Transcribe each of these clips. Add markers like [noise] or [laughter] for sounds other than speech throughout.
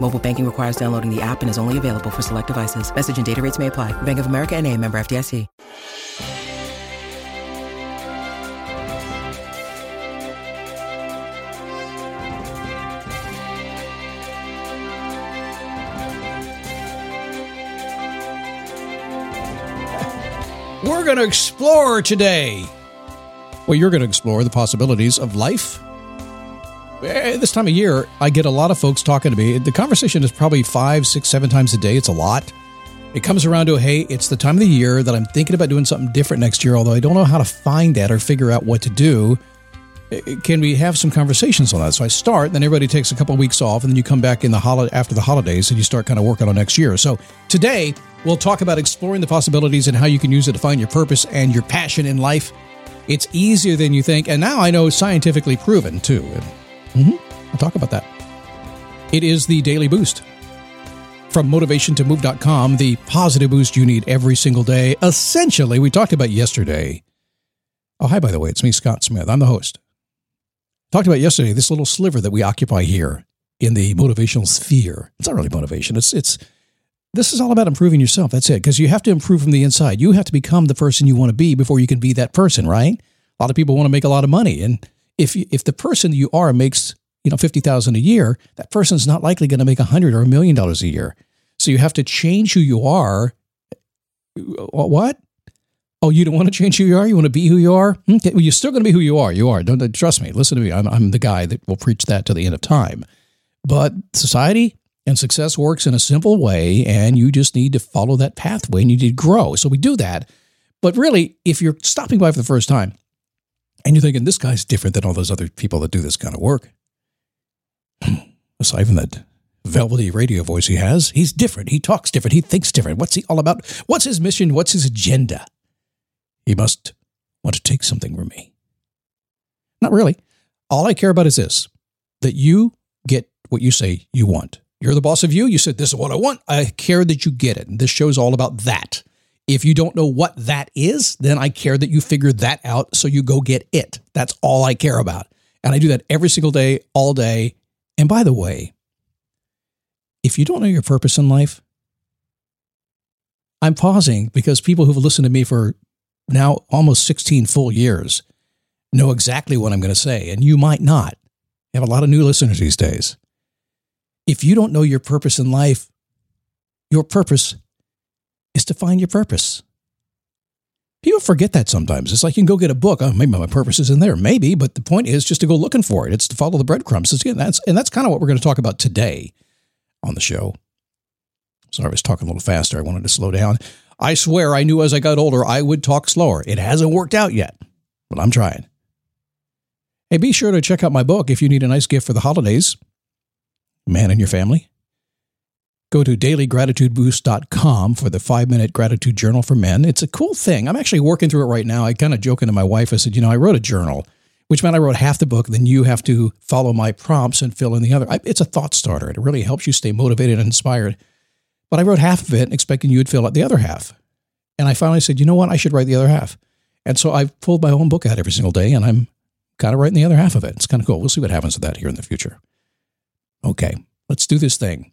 Mobile banking requires downloading the app and is only available for select devices. Message and data rates may apply. Bank of America and a member FDIC. We're going to explore today. Well, you're going to explore the possibilities of life. Eh, This time of year, I get a lot of folks talking to me. The conversation is probably five, six, seven times a day. It's a lot. It comes around to, hey, it's the time of the year that I'm thinking about doing something different next year, although I don't know how to find that or figure out what to do. Eh, Can we have some conversations on that? So I start, then everybody takes a couple of weeks off, and then you come back in the holiday after the holidays, and you start kind of working on next year. So today we'll talk about exploring the possibilities and how you can use it to find your purpose and your passion in life. It's easier than you think, and now I know scientifically proven too. Mhm, I'll talk about that. It is the daily boost from motivationtomove.com, the positive boost you need every single day. Essentially, we talked about yesterday. Oh, hi, by the way, it's me, Scott Smith. I'm the host. Talked about yesterday this little sliver that we occupy here in the motivational sphere. It's not really motivation. It's it's this is all about improving yourself. That's it. Because you have to improve from the inside. You have to become the person you want to be before you can be that person, right? A lot of people want to make a lot of money, and if if the person you are makes you know fifty thousand a year, that person's not likely going to make a hundred or a million dollars a year. So you have to change who you are. Uh, what? Oh, you don't want to change who you are? You want to be who you are? Okay. Well, you're still going to be who you are. You are. Don't trust me. Listen to me. I'm, I'm the guy that will preach that to the end of time. But society and success works in a simple way, and you just need to follow that pathway and you need to grow. So we do that. But really, if you're stopping by for the first time and you're thinking, this guy's different than all those other people that do this kind of work, aside from that velvety radio voice he has, he's different. He talks different. He thinks different. What's he all about? What's his mission? What's his agenda? He must want to take something from me. Not really. All I care about is this that you get what you say you want. You're the boss of you. You said, This is what I want. I care that you get it. And this show's all about that. If you don't know what that is, then I care that you figure that out so you go get it. That's all I care about. And I do that every single day, all day. And by the way, if you don't know your purpose in life, I'm pausing because people who've listened to me for now almost 16 full years know exactly what I'm going to say, and you might not. I have a lot of new listeners these days. If you don't know your purpose in life, your purpose is to find your purpose. People forget that sometimes. It's like you can go get a book. Oh, maybe my purpose is in there. Maybe, but the point is just to go looking for it. It's to follow the breadcrumbs. It's, again, that's, and that's kind of what we're going to talk about today on the show. Sorry, I was talking a little faster. I wanted to slow down. I swear I knew as I got older I would talk slower. It hasn't worked out yet, but I'm trying. Hey, be sure to check out my book if you need a nice gift for the holidays. Man and your family. Go to dailygratitudeboost.com for the five minute gratitude journal for men. It's a cool thing. I'm actually working through it right now. I kind of joking to my wife. I said, you know, I wrote a journal, which meant I wrote half the book. Then you have to follow my prompts and fill in the other. I, it's a thought starter. It really helps you stay motivated and inspired. But I wrote half of it expecting you would fill out the other half. And I finally said, you know what? I should write the other half. And so I've pulled my own book out every single day and I'm kind of writing the other half of it. It's kind of cool. We'll see what happens with that here in the future. Okay, let's do this thing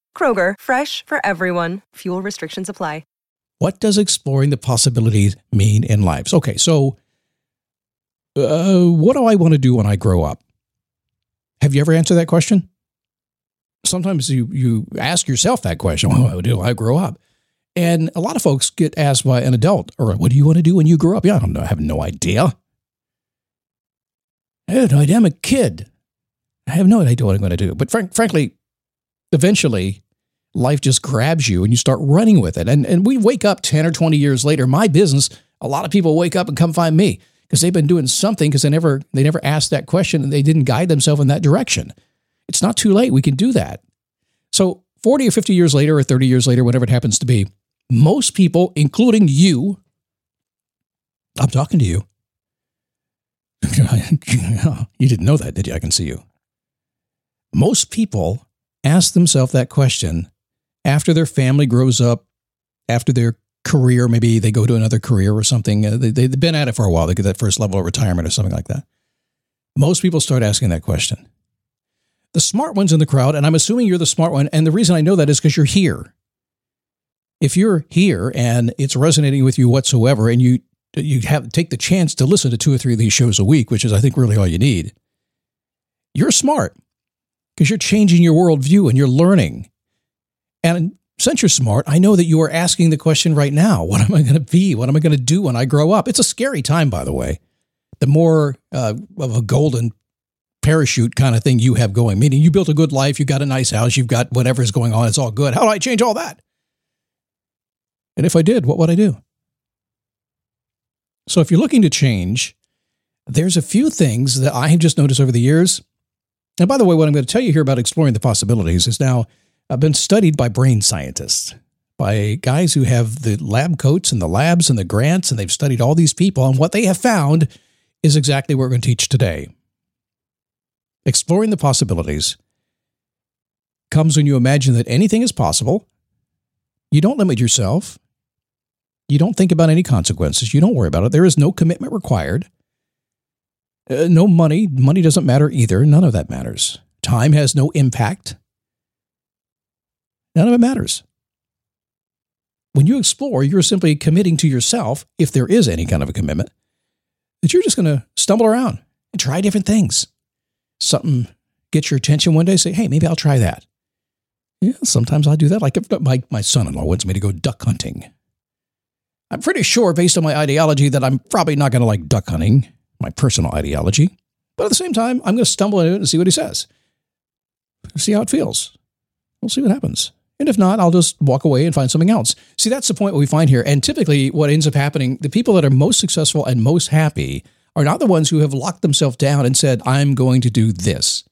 Kroger, fresh for everyone. Fuel restrictions apply. What does exploring the possibilities mean in lives? Okay, so uh, what do I want to do when I grow up? Have you ever answered that question? Sometimes you, you ask yourself that question [laughs] What do I grow up? And a lot of folks get asked by an adult, or what do you want to do when you grow up? Yeah, I don't know. I have no idea. I have no idea. I'm a kid. I have no idea what I'm going to do. But frank, frankly, eventually, life just grabs you and you start running with it. And, and we wake up 10 or 20 years later. My business, a lot of people wake up and come find me because they've been doing something because they never they never asked that question and they didn't guide themselves in that direction. It's not too late. We can do that. So 40 or 50 years later or 30 years later, whatever it happens to be, most people, including you, I'm talking to you. [laughs] you didn't know that, did you? I can see you. Most people ask themselves that question after their family grows up, after their career, maybe they go to another career or something. Uh, they, they've been at it for a while. They get that first level of retirement or something like that. Most people start asking that question. The smart ones in the crowd, and I'm assuming you're the smart one, and the reason I know that is because you're here. If you're here and it's resonating with you whatsoever, and you you have take the chance to listen to two or three of these shows a week, which is I think really all you need, you're smart because you're changing your worldview and you're learning. And since you're smart, I know that you are asking the question right now [laughs] what am I going to be? What am I going to do when I grow up? It's a scary time, by the way. The more uh, of a golden parachute kind of thing you have going, meaning you built a good life, you got a nice house, you've got whatever's going on, it's all good. How do I change all that? And if I did, what would I do? So if you're looking to change, there's a few things that I have just noticed over the years and by the way, what I'm going to tell you here about exploring the possibilities is now been studied by brain scientists, by guys who have the lab coats and the labs and the grants, and they've studied all these people. And what they have found is exactly what we're going to teach today. Exploring the possibilities comes when you imagine that anything is possible. You don't limit yourself. You don't think about any consequences. You don't worry about it. There is no commitment required. Uh, no money. Money doesn't matter either. None of that matters. Time has no impact. None of it matters. When you explore, you're simply committing to yourself, if there is any kind of a commitment, that you're just going to stumble around and try different things. Something gets your attention one day, say, hey, maybe I'll try that. Yeah, sometimes I do that. Like my, my son in law wants me to go duck hunting. I'm pretty sure, based on my ideology, that I'm probably not going to like duck hunting my personal ideology. But at the same time, I'm going to stumble into it and see what he says. See how it feels. We'll see what happens. And if not, I'll just walk away and find something else. See, that's the point we find here. And typically, what ends up happening, the people that are most successful and most happy are not the ones who have locked themselves down and said, I'm going to do this.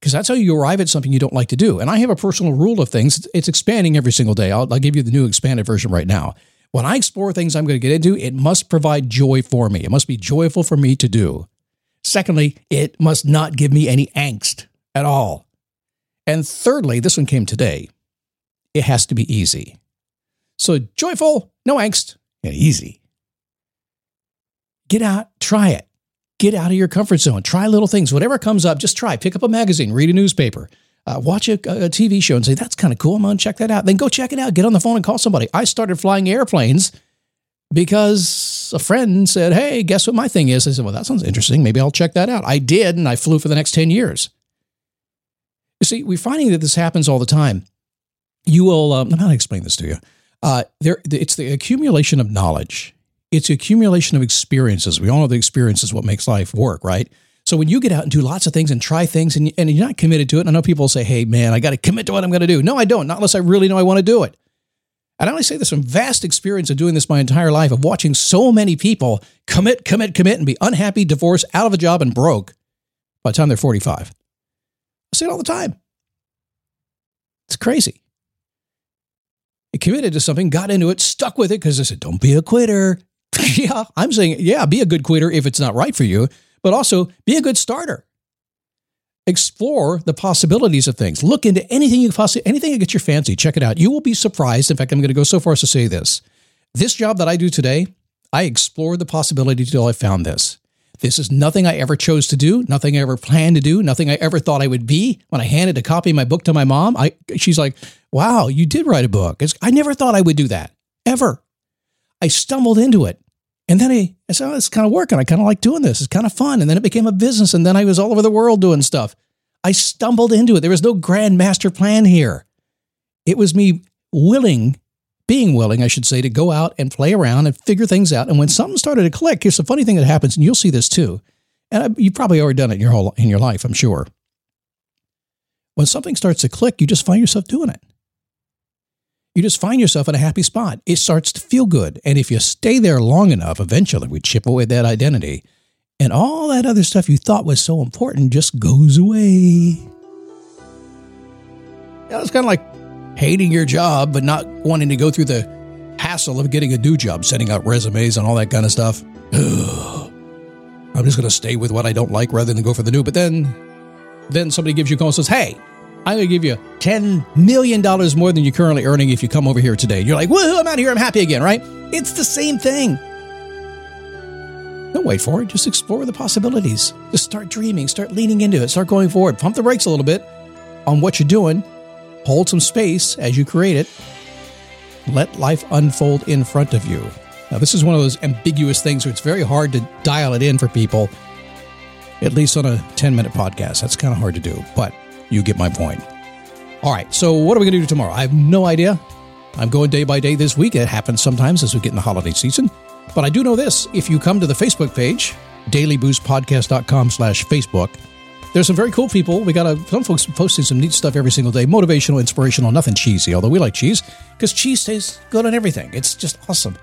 Because that's how you arrive at something you don't like to do. And I have a personal rule of things. It's expanding every single day. I'll, I'll give you the new expanded version right now. When I explore things I'm going to get into, it must provide joy for me. It must be joyful for me to do. Secondly, it must not give me any angst at all. And thirdly, this one came today. It has to be easy. So joyful, no angst, and easy. Get out, try it. Get out of your comfort zone. Try little things. Whatever comes up, just try. Pick up a magazine, read a newspaper, uh, watch a, a, TV show and say, that's kind of cool. I'm going to check that out. Then go check it out. Get on the phone and call somebody. I started flying airplanes because a friend said, hey, guess what my thing is? I said, well, that sounds interesting. Maybe I'll check that out. I did, and I flew for the next 10 years. You see, we're finding that this happens all the time. You will, um, I'm not to explain this to you. Uh, there, it's the accumulation of knowledge. It's the accumulation of experiences. We all know the experience is what makes life work, right? So when you get out and do lots of things and try things and, and you're not committed to it, I know people say, hey, man, I got to commit to what I'm going to do. No, I don't, not unless I really know I want to do it. And I only say this from vast experience of doing this my entire life, of watching so many people commit, commit, commit, and be unhappy, divorced, out of a job, and broke by the time they're 45. I say it all the time. It's crazy. It committed to something, got into it, stuck with it because I said, don't be a quitter. [laughs] yeah, I'm saying, yeah, be a good quitter if it's not right for you, but also be a good starter. Explore the possibilities of things. Look into anything you possibly, anything that gets your fancy. Check it out. You will be surprised. In fact, I'm going to go so far as to say this. This job that I do today, I explored the possibility until I found this. This is nothing I ever chose to do, nothing I ever planned to do, nothing I ever thought I would be. When I handed a copy of my book to my mom, I she's like, "Wow, you did write a book." It's, I never thought I would do that ever. I stumbled into it, and then I, I said, oh, "It's kind of working. I kind of like doing this. It's kind of fun." And then it became a business, and then I was all over the world doing stuff. I stumbled into it. There was no grand master plan here. It was me willing being willing, I should say, to go out and play around and figure things out. And when something started to click, here's a funny thing that happens, and you'll see this too. And you've probably already done it in your whole in your life, I'm sure. When something starts to click, you just find yourself doing it. You just find yourself in a happy spot. It starts to feel good. And if you stay there long enough, eventually we chip away that identity. And all that other stuff you thought was so important just goes away. Yeah, it's kind of like hating your job, but not wanting to go through the hassle of getting a new job, sending out resumes and all that kind of stuff. [sighs] I'm just going to stay with what I don't like rather than go for the new. But then, then somebody gives you a call and says, "Hey, I'm going to give you ten million dollars more than you're currently earning if you come over here today." You're like, "Woohoo! I'm out of here. I'm happy again." Right? It's the same thing. Don't wait for it. Just explore the possibilities. Just start dreaming. Start leaning into it. Start going forward. Pump the brakes a little bit on what you're doing Hold some space as you create it. Let life unfold in front of you. Now, this is one of those ambiguous things where it's very hard to dial it in for people, at least on a 10 minute podcast. That's kind of hard to do, but you get my point. All right, so what are we going to do tomorrow? I have no idea. I'm going day by day this week. It happens sometimes as we get in the holiday season. But I do know this if you come to the Facebook page, dailyboostpodcast.com slash Facebook, there's some very cool people. We got a, some folks posting some neat stuff every single day, motivational, inspirational, nothing cheesy, although we like cheese because cheese tastes good on everything. It's just awesome.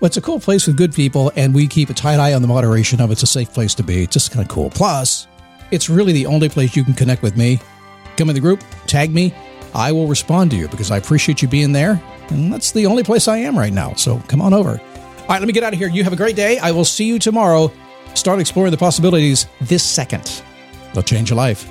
But it's a cool place with good people, and we keep a tight eye on the moderation of it. It's a safe place to be. It's just kind of cool. Plus, it's really the only place you can connect with me. Come in the group, tag me. I will respond to you because I appreciate you being there. And that's the only place I am right now. So come on over. All right, let me get out of here. You have a great day. I will see you tomorrow. Start exploring the possibilities this second. They'll change your life.